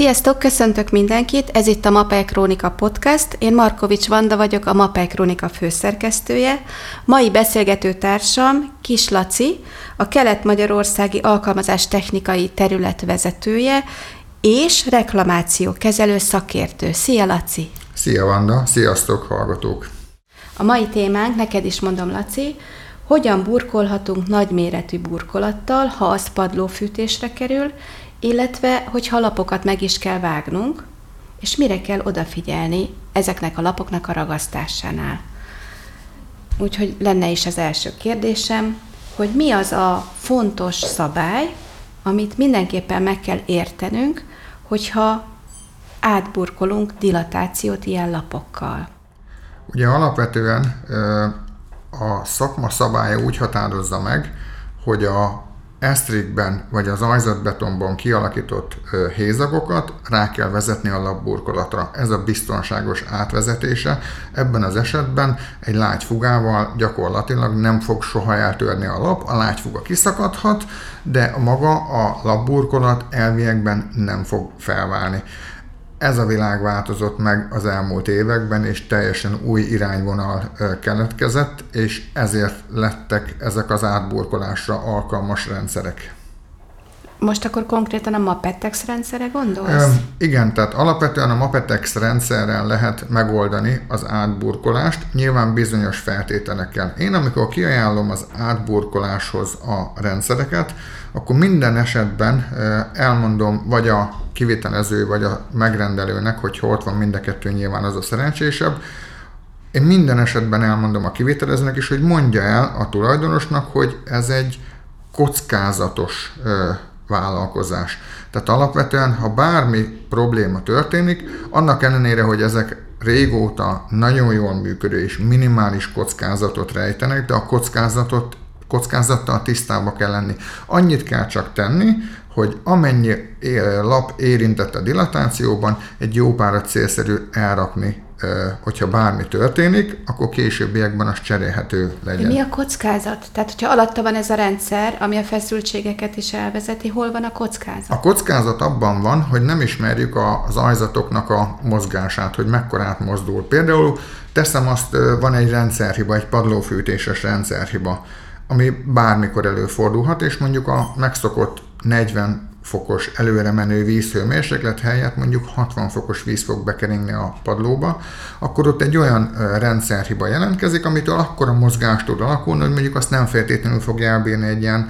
Sziasztok, köszöntök mindenkit, ez itt a Mapei Krónika Podcast. Én Markovics Vanda vagyok, a Mapei Krónika főszerkesztője. Mai beszélgető társam Kis Laci, a Kelet-Magyarországi Alkalmazás Technikai Terület vezetője és reklamáció kezelő szakértő. Szia, Laci! Szia, Vanda! Sziasztok, hallgatók! A mai témánk, neked is mondom, Laci, hogyan burkolhatunk nagyméretű burkolattal, ha az padlófűtésre kerül, illetve hogyha lapokat meg is kell vágnunk, és mire kell odafigyelni ezeknek a lapoknak a ragasztásánál. Úgyhogy lenne is az első kérdésem, hogy mi az a fontos szabály, amit mindenképpen meg kell értenünk, hogyha átburkolunk dilatációt ilyen lapokkal. Ugye alapvetően a szakma szabálya úgy határozza meg, hogy a esztrikben vagy az ajzatbetonban kialakított hézagokat rá kell vezetni a labburkolatra. Ez a biztonságos átvezetése. Ebben az esetben egy lágyfugával gyakorlatilag nem fog soha eltörni a lap, a lágyfuga kiszakadhat, de maga a labburkolat elviekben nem fog felválni. Ez a világ változott meg az elmúlt években, és teljesen új irányvonal keletkezett, és ezért lettek ezek az átburkolásra alkalmas rendszerek. Most akkor konkrétan a Mapetex rendszere gondolsz? Ö, igen, tehát alapvetően a Mapetex rendszerrel lehet megoldani az átburkolást, nyilván bizonyos feltételekkel. Én amikor kiajánlom az átburkoláshoz a rendszereket, akkor minden esetben elmondom vagy a kivitelező, vagy a megrendelőnek, hogy ott van mind a kettő, nyilván az a szerencsésebb, én minden esetben elmondom a kivitelezőnek is, hogy mondja el a tulajdonosnak, hogy ez egy kockázatos vállalkozás. Tehát alapvetően, ha bármi probléma történik, annak ellenére, hogy ezek régóta nagyon jól működő és minimális kockázatot rejtenek, de a kockázatot kockázattal tisztába kell lenni. Annyit kell csak tenni, hogy amennyi lap érintett a dilatációban, egy jó párat célszerű elrakni hogyha bármi történik, akkor későbbiekben az cserélhető legyen. Mi a kockázat? Tehát, hogyha alatta van ez a rendszer, ami a feszültségeket is elvezeti, hol van a kockázat? A kockázat abban van, hogy nem ismerjük az ajzatoknak a mozgását, hogy mekkorát mozdul. Például teszem azt, van egy rendszerhiba, egy padlófűtéses rendszerhiba, ami bármikor előfordulhat, és mondjuk a megszokott 40 fokos előre menő vízhőmérséklet helyett mondjuk 60 fokos víz fog bekeringni a padlóba, akkor ott egy olyan rendszerhiba jelentkezik, amitől akkor a mozgás tud alakulni, hogy mondjuk azt nem feltétlenül fogja elbírni egy ilyen,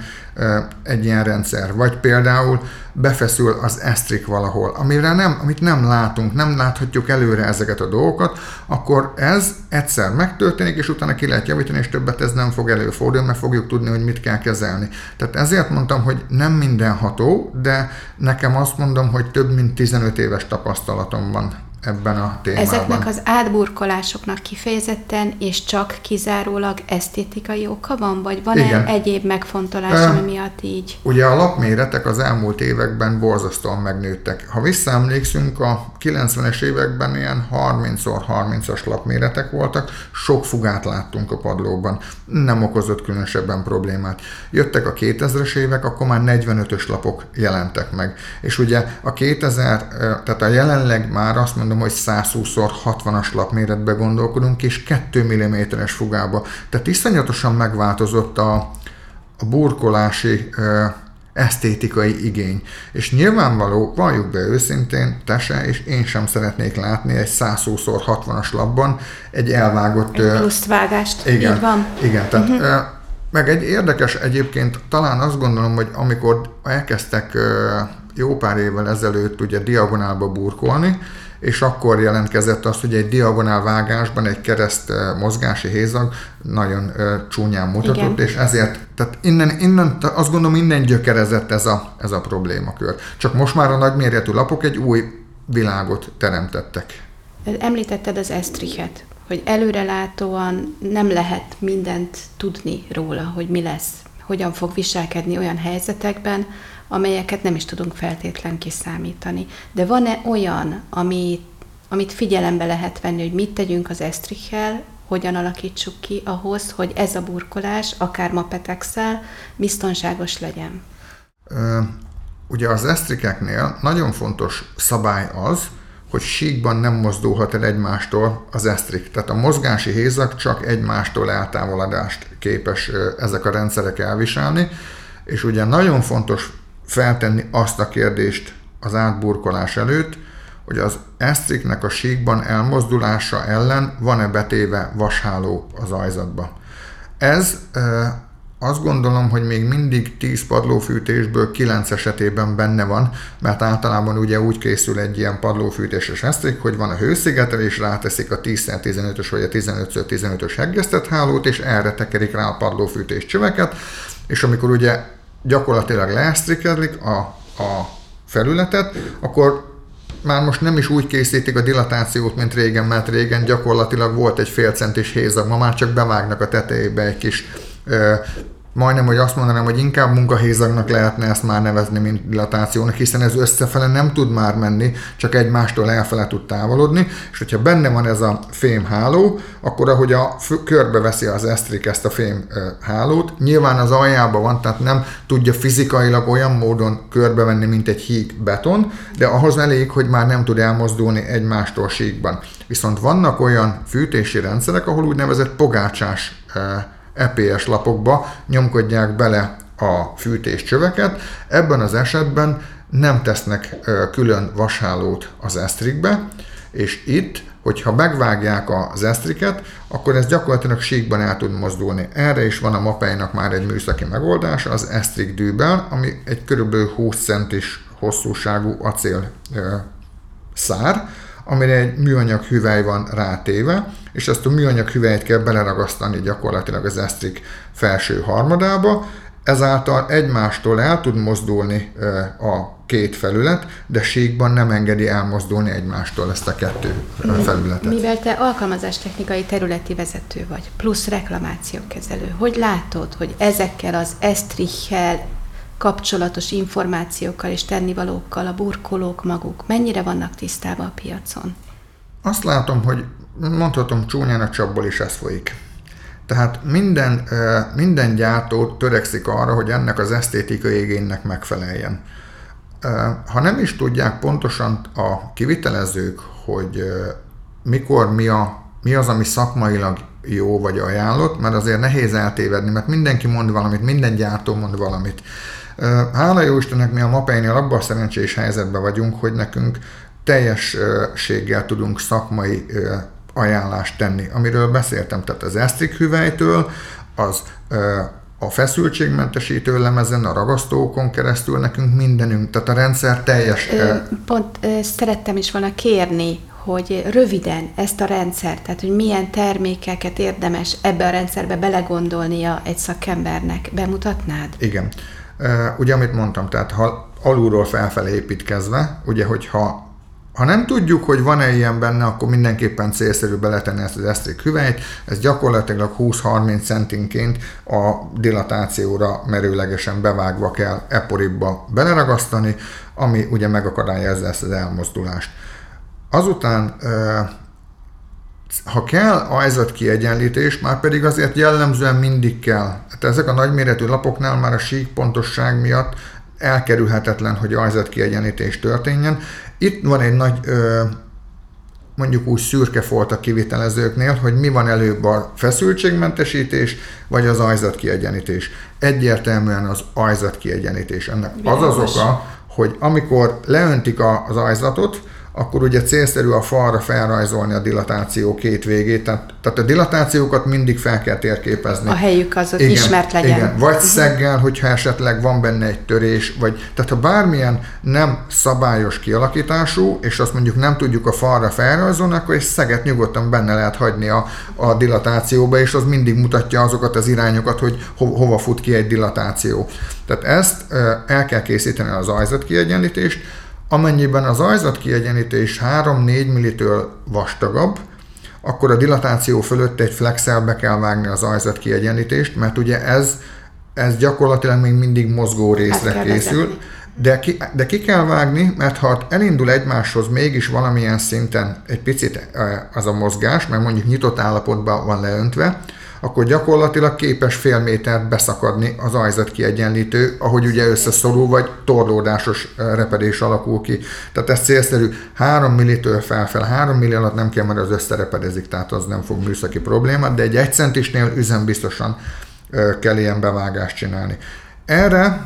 egy ilyen rendszer. Vagy például befeszül az esztrik valahol, amire nem, amit nem látunk, nem láthatjuk előre ezeket a dolgokat, akkor ez egyszer megtörténik, és utána ki lehet javítani, és többet ez nem fog előfordulni, mert fogjuk tudni, hogy mit kell kezelni. Tehát ezért mondtam, hogy nem mindenható, de nekem azt mondom, hogy több mint 15 éves tapasztalatom van ebben a témában. Ezeknek az átburkolásoknak kifejezetten és csak kizárólag esztétikai oka van, vagy van-e egyéb megfontolás, ami miatt így? Ugye a lapméretek az elmúlt években borzasztóan megnőttek. Ha visszaemlékszünk, a 90-es években ilyen 30x30-as lapméretek voltak, sok fugát láttunk a padlóban, nem okozott különösebben problémát. Jöttek a 2000-es évek, akkor már 45-ös lapok jelentek meg. És ugye a 2000, tehát a jelenleg már azt mondom, mondom, hogy 120x60-as lapméretbe gondolkodunk, és 2 mm-es fugába. Tehát iszonyatosan megváltozott a, a burkolási ö, esztétikai igény. És nyilvánvaló, valljuk be őszintén, te se, és én sem szeretnék látni egy 120x60-as labban egy elvágott... Egy plusz vágást, igen, így van. Igen, tehát uh-huh. meg egy érdekes egyébként, talán azt gondolom, hogy amikor elkezdtek jó pár évvel ezelőtt ugye diagonálba burkolni, és akkor jelentkezett az, hogy egy diagonál vágásban egy kereszt mozgási hézag nagyon csúnyán mutatott, Igen. és ezért, tehát innen, innen, azt gondolom, innen gyökerezett ez a, ez a problémakör. Csak most már a nagyméretű lapok egy új világot teremtettek. Említetted az Estrichet, hogy előrelátóan nem lehet mindent tudni róla, hogy mi lesz, hogyan fog viselkedni olyan helyzetekben, amelyeket nem is tudunk feltétlen kiszámítani. De van-e olyan, ami, amit figyelembe lehet venni, hogy mit tegyünk az esztrichel, hogyan alakítsuk ki ahhoz, hogy ez a burkolás, akár mapetexel, biztonságos legyen? ugye az esztrikeknél nagyon fontos szabály az, hogy síkban nem mozdulhat el egymástól az esztrik. Tehát a mozgási hézak csak egymástól eltávolodást képes ezek a rendszerek elviselni, és ugye nagyon fontos feltenni azt a kérdést az átburkolás előtt, hogy az esztriknek a síkban elmozdulása ellen van-e betéve vasháló az ajzatba. Ez azt gondolom, hogy még mindig 10 padlófűtésből 9 esetében benne van, mert általában ugye úgy készül egy ilyen padlófűtéses esztrik, hogy van a hőszigetelés, ráteszik a 10x15-ös vagy a 15x15-ös heggesztett hálót, és erre tekerik rá a padlófűtés csöveket, és amikor ugye gyakorlatilag leesztrikedlik a, a felületet, akkor már most nem is úgy készítik a dilatációt, mint régen, mert régen gyakorlatilag volt egy fél centis hézag, ma már csak bevágnak a tetejébe egy kis majdnem, hogy azt mondanám, hogy inkább munkahézagnak lehetne ezt már nevezni, mint dilatációnak, hiszen ez összefele nem tud már menni, csak egymástól elfele tud távolodni, és hogyha benne van ez a fém háló, akkor ahogy a körbeveszi az esztrik ezt a fém hálót, nyilván az aljában van, tehát nem tudja fizikailag olyan módon körbevenni, mint egy híg beton, de ahhoz elég, hogy már nem tud elmozdulni egymástól síkban. Viszont vannak olyan fűtési rendszerek, ahol úgynevezett pogácsás EPS lapokba nyomkodják bele a fűtéscsöveket. Ebben az esetben nem tesznek külön vashálót az esztrikbe, és itt, hogyha megvágják az esztriket, akkor ez gyakorlatilag síkban el tud mozdulni. Erre is van a mapeinak már egy műszaki megoldása, az esztrik dűbel, ami egy körülbelül 20 centis hosszúságú acél szár, amire egy műanyag hüvely van rátéve, és ezt a műanyag hüvelyt kell beleragasztani gyakorlatilag az esztrik felső harmadába, ezáltal egymástól el tud mozdulni a két felület, de síkban nem engedi elmozdulni egymástól ezt a kettő felületet. Mivel te alkalmazástechnikai területi vezető vagy, plusz reklamációkezelő, hogy látod, hogy ezekkel az esztrichel kapcsolatos információkkal és tennivalókkal a burkolók maguk mennyire vannak tisztában a piacon? Azt látom, hogy mondhatom csúnyán a csapból is ez folyik. Tehát minden, minden gyártó törekszik arra, hogy ennek az esztétikai igénynek megfeleljen. Ha nem is tudják pontosan a kivitelezők, hogy mikor mi, a, mi az, ami szakmailag jó vagy ajánlott, mert azért nehéz eltévedni, mert mindenki mond valamit, minden gyártó mond valamit. Hála jó Istennek mi a Mapeinél abban a szerencsés helyzetben vagyunk, hogy nekünk teljességgel tudunk szakmai ajánlást tenni, amiről beszéltem, tehát az esztrik hüvelytől, az a feszültségmentesítő lemezen, a ragasztókon keresztül nekünk mindenünk, tehát a rendszer teljes. Pont szerettem is volna kérni, hogy röviden ezt a rendszert, tehát hogy milyen termékeket érdemes ebbe a rendszerbe belegondolnia egy szakembernek, bemutatnád? Igen. Ugye, amit mondtam, tehát ha alulról felfelé építkezve, ugye, hogyha ha nem tudjuk, hogy van-e ilyen benne, akkor mindenképpen célszerű beletenni ezt az esztrik hüvelyt. Ez gyakorlatilag 20-30 centinként a dilatációra merőlegesen bevágva kell eporibba beleragasztani, ami ugye megakadályozza ezt az elmozdulást. Azután ha kell ajzat kiegyenlítés, már pedig azért jellemzően mindig kell. Hát ezek a nagyméretű lapoknál már a sík pontosság miatt elkerülhetetlen, hogy ajzat kiegyenlítés történjen. Itt van egy nagy ö, mondjuk úgy szürke folt a kivitelezőknél, hogy mi van előbb a feszültségmentesítés, vagy az ajzat kiegyenítés. Egyértelműen az ajzat kiegyenítés. Ennek az az oka, hogy amikor leöntik az ajzatot, akkor ugye célszerű a falra felrajzolni a dilatáció két végét, tehát, tehát a dilatációkat mindig fel kell térképezni. A helyük az, hogy igen, ismert legyen. Igen, vagy uh-huh. szeggel, hogyha esetleg van benne egy törés, vagy tehát ha bármilyen nem szabályos kialakítású, és azt mondjuk nem tudjuk a falra felrajzolni, akkor egy szeget nyugodtan benne lehet hagyni a, a dilatációba, és az mindig mutatja azokat az irányokat, hogy ho, hova fut ki egy dilatáció. Tehát ezt el kell készíteni az ajzat kiegyenlítést, Amennyiben az ajzat kiegyenítés 3-4 millitől vastagabb, akkor a dilatáció fölött egy flexel be kell vágni az ajzat kiegyenítést, mert ugye ez, ez gyakorlatilag még mindig mozgó részre hát készül. De ki, de ki kell vágni, mert ha elindul egymáshoz mégis valamilyen szinten egy picit az a mozgás, mert mondjuk nyitott állapotban van leöntve, akkor gyakorlatilag képes fél métert beszakadni az ajzat kiegyenlítő, ahogy ugye összeszorul, vagy torlódásos repedés alakul ki. Tehát ez célszerű. 3 millitől felfel, 3 milli alatt nem kell, mert az összerepedezik, tehát az nem fog műszaki problémát, de egy 1 centisnél üzembiztosan kell ilyen bevágást csinálni. Erre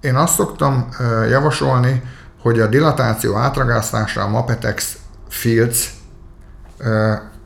én azt szoktam javasolni, hogy a dilatáció átragasztásra a Mapetex Fields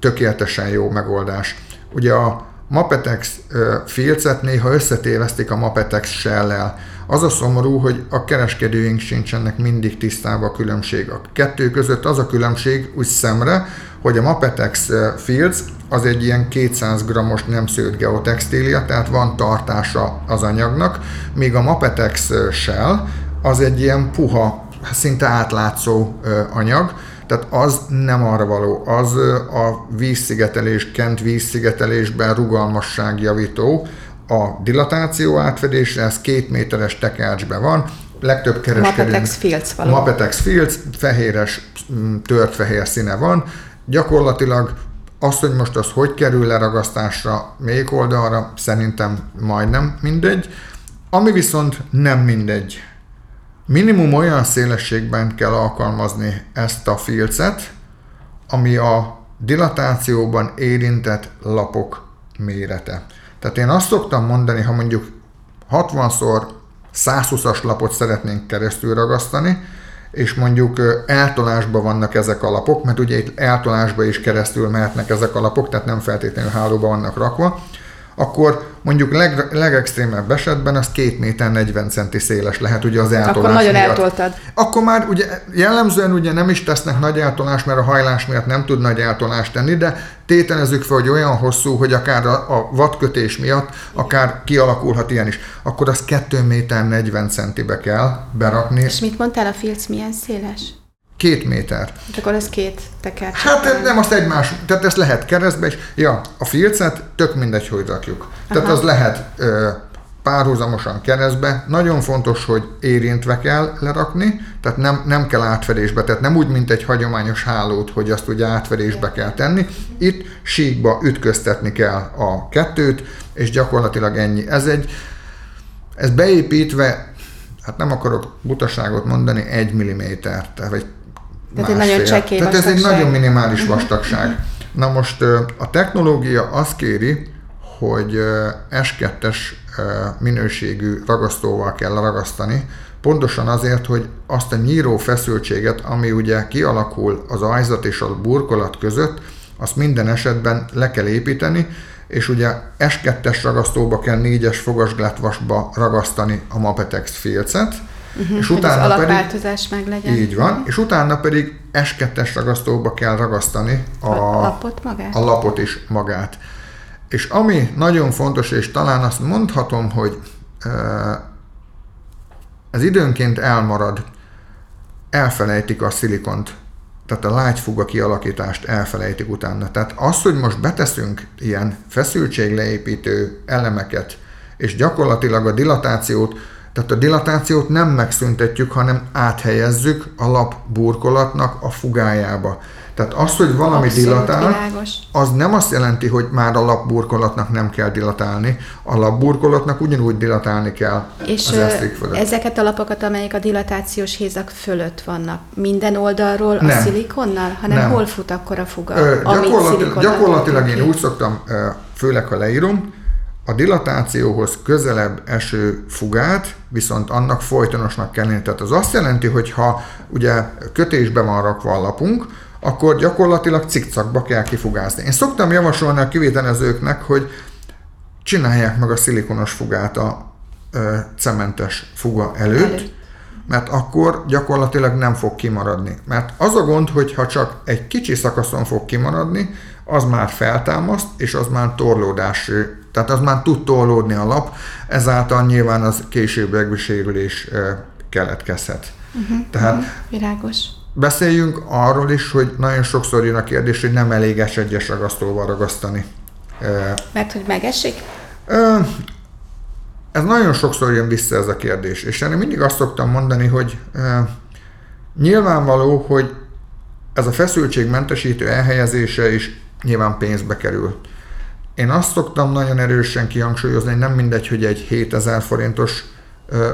tökéletesen jó megoldás. Ugye a Mapetex filcet néha összetévesztik a Mapetex shell Az a szomorú, hogy a kereskedőink sincsenek mindig tisztában a különbség. A kettő között az a különbség úgy szemre, hogy a Mapetex Fields az egy ilyen 200 g-os nem szőtt geotextília, tehát van tartása az anyagnak, míg a Mapetex Shell az egy ilyen puha, szinte átlátszó anyag, tehát az nem arra való, az a vízszigetelés, kent vízszigetelésben rugalmasságjavító, a dilatáció átfedésre, ez két méteres tekercsben van, legtöbb kereskedő... Mapetex Fields való. Mapetex Fields, fehéres, tört fehér színe van, gyakorlatilag az, hogy most az hogy kerül leragasztásra még oldalra, szerintem majdnem mindegy. Ami viszont nem mindegy, Minimum olyan szélességben kell alkalmazni ezt a filcet, ami a dilatációban érintett lapok mérete. Tehát én azt szoktam mondani, ha mondjuk 60-szor 120-as lapot szeretnénk keresztül ragasztani, és mondjuk eltolásban vannak ezek a lapok, mert ugye itt eltolásba is keresztül mehetnek ezek a lapok, tehát nem feltétlenül hálóba vannak rakva, akkor mondjuk leg, legextrémebb esetben az 2 méter 40 centi széles lehet ugye az eltolás Akkor nagyon miatt. eltoltad. Akkor már ugye jellemzően ugye nem is tesznek nagy eltolás, mert a hajlás miatt nem tud nagy eltolást tenni, de tételezzük fel, hogy olyan hosszú, hogy akár a, a vadkötés miatt akár kialakulhat ilyen is. Akkor az 2 méter 40 centibe kell berakni. És mit mondtál, a filc milyen széles? Két méter. Hát akkor ez két teker. Hát nem azt egymás, tehát ezt lehet keresztbe is. Ja, a filcet tök mindegy, hogy rakjuk. Tehát Aha. az lehet ö, párhuzamosan keresztbe. Nagyon fontos, hogy érintve kell lerakni, tehát nem, nem kell átfedésbe, tehát nem úgy, mint egy hagyományos hálót, hogy azt ugye átfedésbe kell tenni. Itt síkba ütköztetni kell a kettőt, és gyakorlatilag ennyi. Ez egy, ez beépítve, hát nem akarok butaságot mondani, egy milliméter, tehát vagy tehát egy nagyon csekély Tehát ez egy nagyon minimális mhm. vastagság. Na most a technológia azt kéri, hogy S2-es minőségű ragasztóval kell ragasztani, pontosan azért, hogy azt a nyíró feszültséget, ami ugye kialakul az ajzat és a burkolat között, azt minden esetben le kell építeni, és ugye S2-es ragasztóba kell 4-es fogasglátvasba ragasztani a Mapetex filcet, uh-huh, és utána az alapváltozás pedig, meg legyen. Így van, és utána pedig S2-es ragasztóba kell ragasztani a, a lapot magát. A lapot is magát. És ami nagyon fontos, és talán azt mondhatom, hogy ez időnként elmarad, elfelejtik a szilikont, tehát a lágyfuga kialakítást elfelejtik utána. Tehát az, hogy most beteszünk ilyen feszültségleépítő elemeket, és gyakorlatilag a dilatációt tehát a dilatációt nem megszüntetjük, hanem áthelyezzük a lap burkolatnak a fugájába. Tehát az, hogy valami Abszolút dilatál, világos. az nem azt jelenti, hogy már a lapburkolatnak nem kell dilatálni. A lapburkolatnak ugyanúgy dilatálni kell És az fölött. ezeket a lapokat, amelyek a dilatációs hézak fölött vannak, minden oldalról nem. a szilikonnal? Hanem nem. hol fut akkor a fuga? Ö, gyakorlatilag, gyakorlatilag én úgy szoktam, főleg ha leírom, a dilatációhoz közelebb eső fugát viszont annak folytonosnak kell lenni. Tehát az azt jelenti, hogy ha ugye kötésbe van rakva a lapunk, akkor gyakorlatilag cikcakba kell kifugázni. Én szoktam javasolni a kivételezőknek, hogy csinálják meg a szilikonos fugát a ö, cementes fuga előtt, előtt, mert akkor gyakorlatilag nem fog kimaradni. Mert az a gond, hogy ha csak egy kicsi szakaszon fog kimaradni, az már feltámaszt, és az már torlódás tehát az már tud tolódni a lap, ezáltal nyilván az később sérülés keletkezhet. Uh-huh, Tehát uh-huh, világos. Beszéljünk arról is, hogy nagyon sokszor jön a kérdés, hogy nem elég egyes ragasztóval ragasztani. Mert hogy megesik? Ez nagyon sokszor jön vissza ez a kérdés, és én mindig azt szoktam mondani, hogy nyilvánvaló, hogy ez a feszültségmentesítő elhelyezése is nyilván pénzbe kerül. Én azt szoktam nagyon erősen kihangsúlyozni, hogy nem mindegy, hogy egy 7000 forintos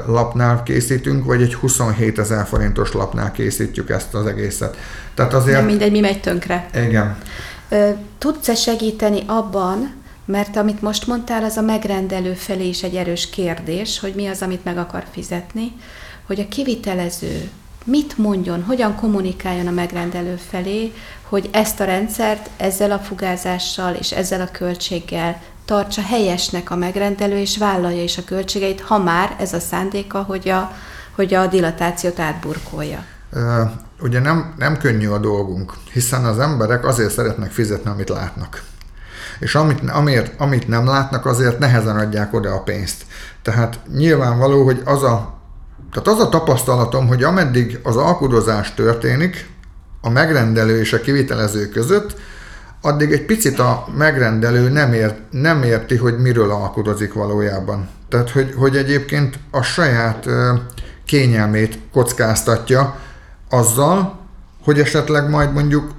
lapnál készítünk, vagy egy 27 ezer forintos lapnál készítjük ezt az egészet. Tehát azért... Nem mindegy, mi megy tönkre. Igen. Tudsz-e segíteni abban, mert amit most mondtál, az a megrendelő felé is egy erős kérdés, hogy mi az, amit meg akar fizetni, hogy a kivitelező mit mondjon, hogyan kommunikáljon a megrendelő felé, hogy ezt a rendszert ezzel a fugázással és ezzel a költséggel tartsa helyesnek a megrendelő, és vállalja is a költségeit, ha már ez a szándéka, hogy a, hogy a dilatációt átburkolja. Ugye nem, nem könnyű a dolgunk, hiszen az emberek azért szeretnek fizetni, amit látnak. És amit, amiért, amit nem látnak, azért nehezen adják oda a pénzt. Tehát nyilvánvaló, hogy az a, tehát az a tapasztalatom, hogy ameddig az alkudozás történik, a megrendelő és a kivitelező között, addig egy picit a megrendelő nem, ért, nem érti, hogy miről alkudozik valójában. Tehát, hogy, hogy egyébként a saját kényelmét kockáztatja azzal, hogy esetleg majd mondjuk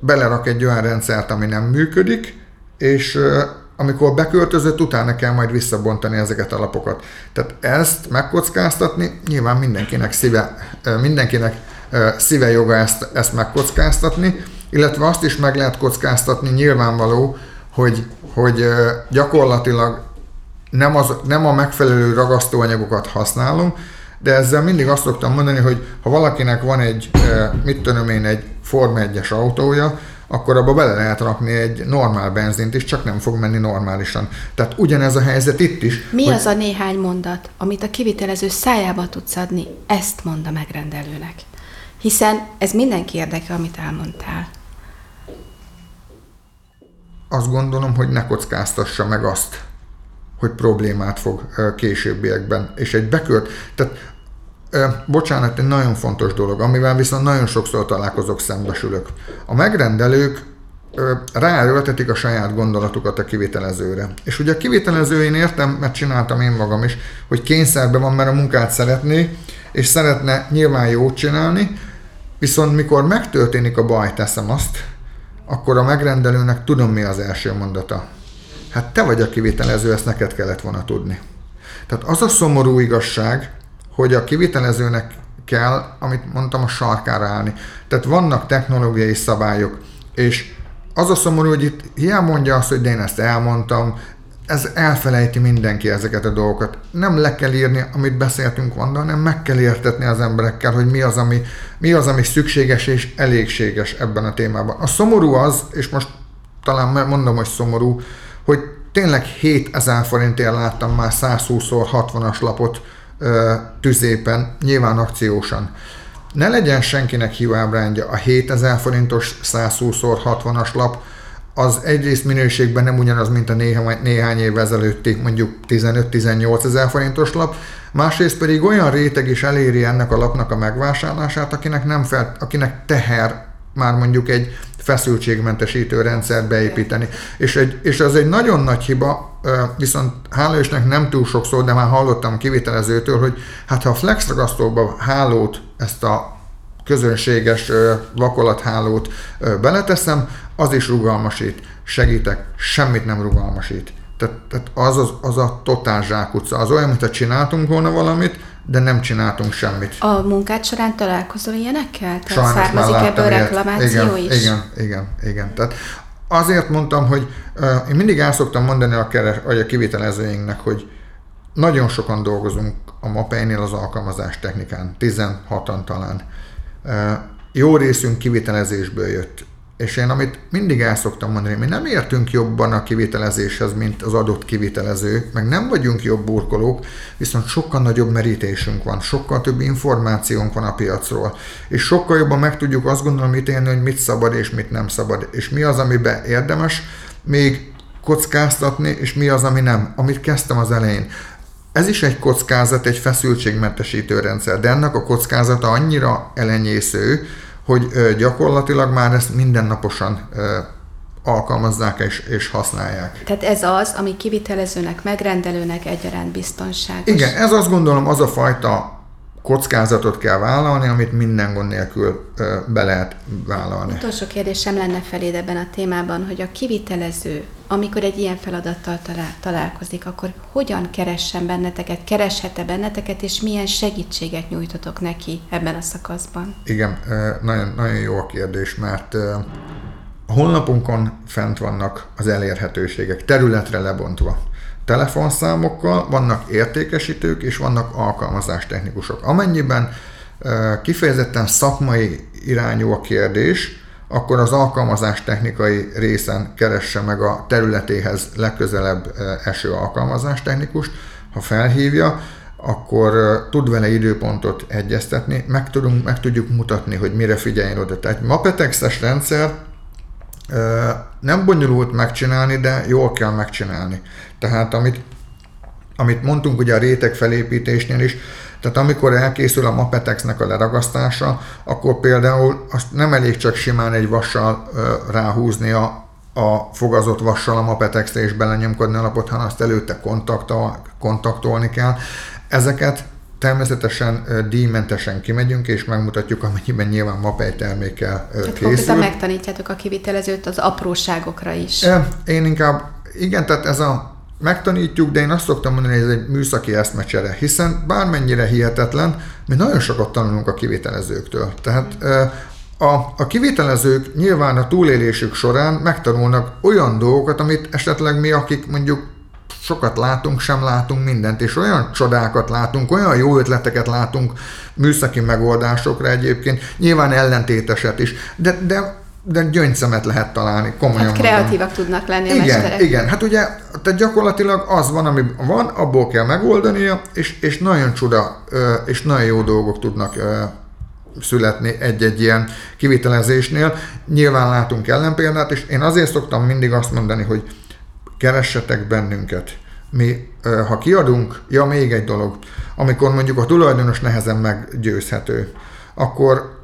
belerak egy olyan rendszert, ami nem működik, és amikor beköltözött, utána kell majd visszabontani ezeket a lapokat. Tehát ezt megkockáztatni, nyilván mindenkinek szíve, mindenkinek szíve joga ezt, ezt megkockáztatni, illetve azt is meg lehet kockáztatni nyilvánvaló, hogy, hogy gyakorlatilag nem, az, nem a megfelelő ragasztóanyagokat használom, de ezzel mindig azt szoktam mondani, hogy ha valakinek van egy, mit tudom én, egy Form 1-es autója, akkor abba bele lehet rakni egy normál benzint is, csak nem fog menni normálisan. Tehát ugyanez a helyzet itt is. Mi hogy... az a néhány mondat, amit a kivitelező szájába tudsz adni, ezt mond a megrendelőnek? Hiszen ez mindenki érdeke, amit elmondtál azt gondolom, hogy ne kockáztassa meg azt, hogy problémát fog későbbiekben. És egy bekölt, tehát bocsánat, egy nagyon fontos dolog, amivel viszont nagyon sokszor találkozok, szembesülök. A megrendelők ráerőltetik a saját gondolatukat a kivitelezőre. És ugye a kivitelező én értem, mert csináltam én magam is, hogy kényszerben van, mert a munkát szeretné, és szeretne nyilván jót csinálni, viszont mikor megtörténik a baj, teszem azt, akkor a megrendelőnek tudom mi az első mondata. Hát te vagy a kivitelező, ezt neked kellett volna tudni. Tehát az a szomorú igazság, hogy a kivitelezőnek kell, amit mondtam, a sarkára állni. Tehát vannak technológiai szabályok, és az a szomorú, hogy itt hiába mondja azt, hogy de én ezt elmondtam, ez elfelejti mindenki ezeket a dolgokat. Nem le kell írni, amit beszéltünk van, hanem meg kell értetni az emberekkel, hogy mi az, ami, mi az, ami szükséges és elégséges ebben a témában. A szomorú az, és most talán mondom, hogy szomorú, hogy tényleg 7000 forintért láttam már 120x60-as lapot tüzépen, nyilván akciósan. Ne legyen senkinek hiábrándja a 7000 forintos 120x60-as lap, az egyrészt minőségben nem ugyanaz, mint a néhány, néhány év ezelőtti mondjuk 15-18 ezer forintos lap, másrészt pedig olyan réteg is eléri ennek a lapnak a megvásárlását, akinek, nem fel, akinek teher már mondjuk egy feszültségmentesítő rendszert beépíteni. És, egy, és az egy nagyon nagy hiba, viszont hála Istennek nem túl sokszor, de már hallottam kivitelezőtől, hogy hát ha a flex ragasztóba hálót, ezt a közönséges vakolathálót beleteszem, az is rugalmasít. Segítek, semmit nem rugalmasít. Tehát, tehát az, az, az a totál zsákutca. Az olyan, mintha csináltunk volna valamit, de nem csináltunk semmit. A munkád során találkozol ilyenekkel? Tehát Sajnos származik ebből reklamáció igen, is? Igen, igen, igen. Tehát azért mondtam, hogy én mindig el szoktam mondani a, keres, a kivitelezőinknek, hogy nagyon sokan dolgozunk a MAPEI-nél az alkalmazás technikán, 16-an talán. Jó részünk kivitelezésből jött. És én amit mindig el szoktam mondani, mi nem értünk jobban a kivitelezéshez, mint az adott kivitelező, meg nem vagyunk jobb burkolók, viszont sokkal nagyobb merítésünk van, sokkal több információnk van a piacról, és sokkal jobban meg tudjuk azt gondolom ítélni, hogy mit szabad és mit nem szabad, és mi az, amiben érdemes még kockáztatni, és mi az, ami nem, amit kezdtem az elején. Ez is egy kockázat, egy feszültségmentesítő rendszer, de ennek a kockázata annyira elenyésző, hogy gyakorlatilag már ezt mindennaposan alkalmazzák és, és használják. Tehát ez az, ami kivitelezőnek, megrendelőnek egyaránt biztonságos. Igen, ez azt gondolom az a fajta kockázatot kell vállalni, amit minden gond nélkül be lehet vállalni. Utolsó kérdésem lenne feléd ebben a témában, hogy a kivitelező amikor egy ilyen feladattal talál, találkozik, akkor hogyan keressen benneteket, kereshete benneteket, és milyen segítséget nyújtotok neki ebben a szakaszban? Igen, nagyon, nagyon jó a kérdés, mert a honlapunkon fent vannak az elérhetőségek, területre lebontva. Telefonszámokkal vannak értékesítők és vannak alkalmazástechnikusok. Amennyiben kifejezetten szakmai irányú a kérdés, akkor az alkalmazás technikai részen keresse meg a területéhez legközelebb eső alkalmazástechnikust, ha felhívja, akkor tud vele időpontot egyeztetni, meg, tudunk, meg tudjuk mutatni, hogy mire figyeljen oda. Tehát egy Mapetex-es rendszer nem bonyolult megcsinálni, de jól kell megcsinálni. Tehát amit, amit mondtunk ugye a réteg felépítésnél is, tehát amikor elkészül a Mapetexnek a leragasztása, akkor például azt nem elég csak simán egy vassal ráhúzni a, a fogazott vassal a Mapetexre és belenyomkodni a lapot, hanem azt előtte kontaktol, kontaktolni kell. Ezeket Természetesen díjmentesen kimegyünk, és megmutatjuk, amennyiben nyilván mapej termékkel készül. Tehát megtanítjátok a kivitelezőt az apróságokra is. Én inkább, igen, tehát ez a megtanítjuk, de én azt szoktam mondani, hogy ez egy műszaki eszmecsere, hiszen bármennyire hihetetlen, mi nagyon sokat tanulunk a kivitelezőktől. Tehát a, a kivitelezők nyilván a túlélésük során megtanulnak olyan dolgokat, amit esetleg mi, akik mondjuk sokat látunk, sem látunk mindent, és olyan csodákat látunk, olyan jó ötleteket látunk műszaki megoldásokra egyébként, nyilván ellentéteset is, de, de de gyöngyszemet lehet találni, komolyan hát kreatívak mondom. tudnak lenni a igen, mesterek. Igen, hát ugye tehát gyakorlatilag az van, ami van, abból kell megoldania, és, és nagyon csuda, és nagyon jó dolgok tudnak születni egy-egy ilyen kivitelezésnél. Nyilván látunk ellenpéldát, és én azért szoktam mindig azt mondani, hogy keressetek bennünket. Mi, ha kiadunk, ja, még egy dolog, amikor mondjuk a tulajdonos nehezen meggyőzhető, akkor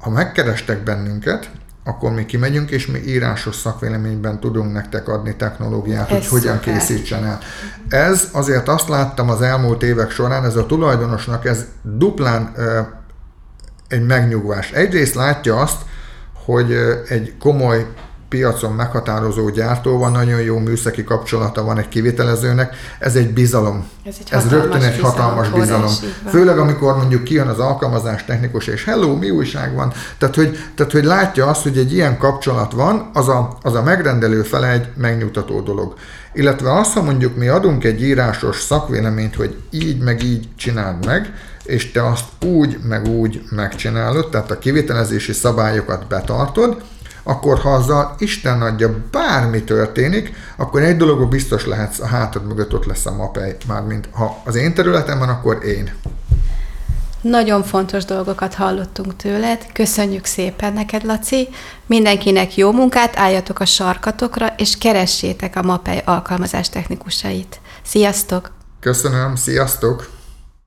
ha megkerestek bennünket, akkor mi kimegyünk, és mi írásos szakvéleményben tudunk nektek adni technológiát, Ez hogy hogyan szuper. készítsen el. Ez azért azt láttam az elmúlt évek során, ez a tulajdonosnak ez duplán egy megnyugvás. Egyrészt látja azt, hogy egy komoly piacon meghatározó gyártóval nagyon jó műszaki kapcsolata van egy kivitelezőnek, ez egy bizalom. Ez, egy ez rögtön egy hatalmas bizalom. bizalom. Főleg amikor mondjuk kijön az alkalmazás technikus, és hello, mi újság van? Tehát hogy, tehát, hogy látja azt, hogy egy ilyen kapcsolat van, az a, az a megrendelő fele egy megnyugtató dolog. Illetve azt, ha mondjuk mi adunk egy írásos szakvéleményt, hogy így meg így csináld meg, és te azt úgy meg úgy megcsinálod, tehát a kivitelezési szabályokat betartod, akkor ha azzal Isten adja bármi történik, akkor egy dologban biztos lehetsz, a hátad mögött ott lesz a mapej, mármint ha az én területem van, akkor én. Nagyon fontos dolgokat hallottunk tőled. Köszönjük szépen neked, Laci. Mindenkinek jó munkát, álljatok a sarkatokra, és keressétek a MAPEI alkalmazás technikusait. Sziasztok! Köszönöm, sziasztok!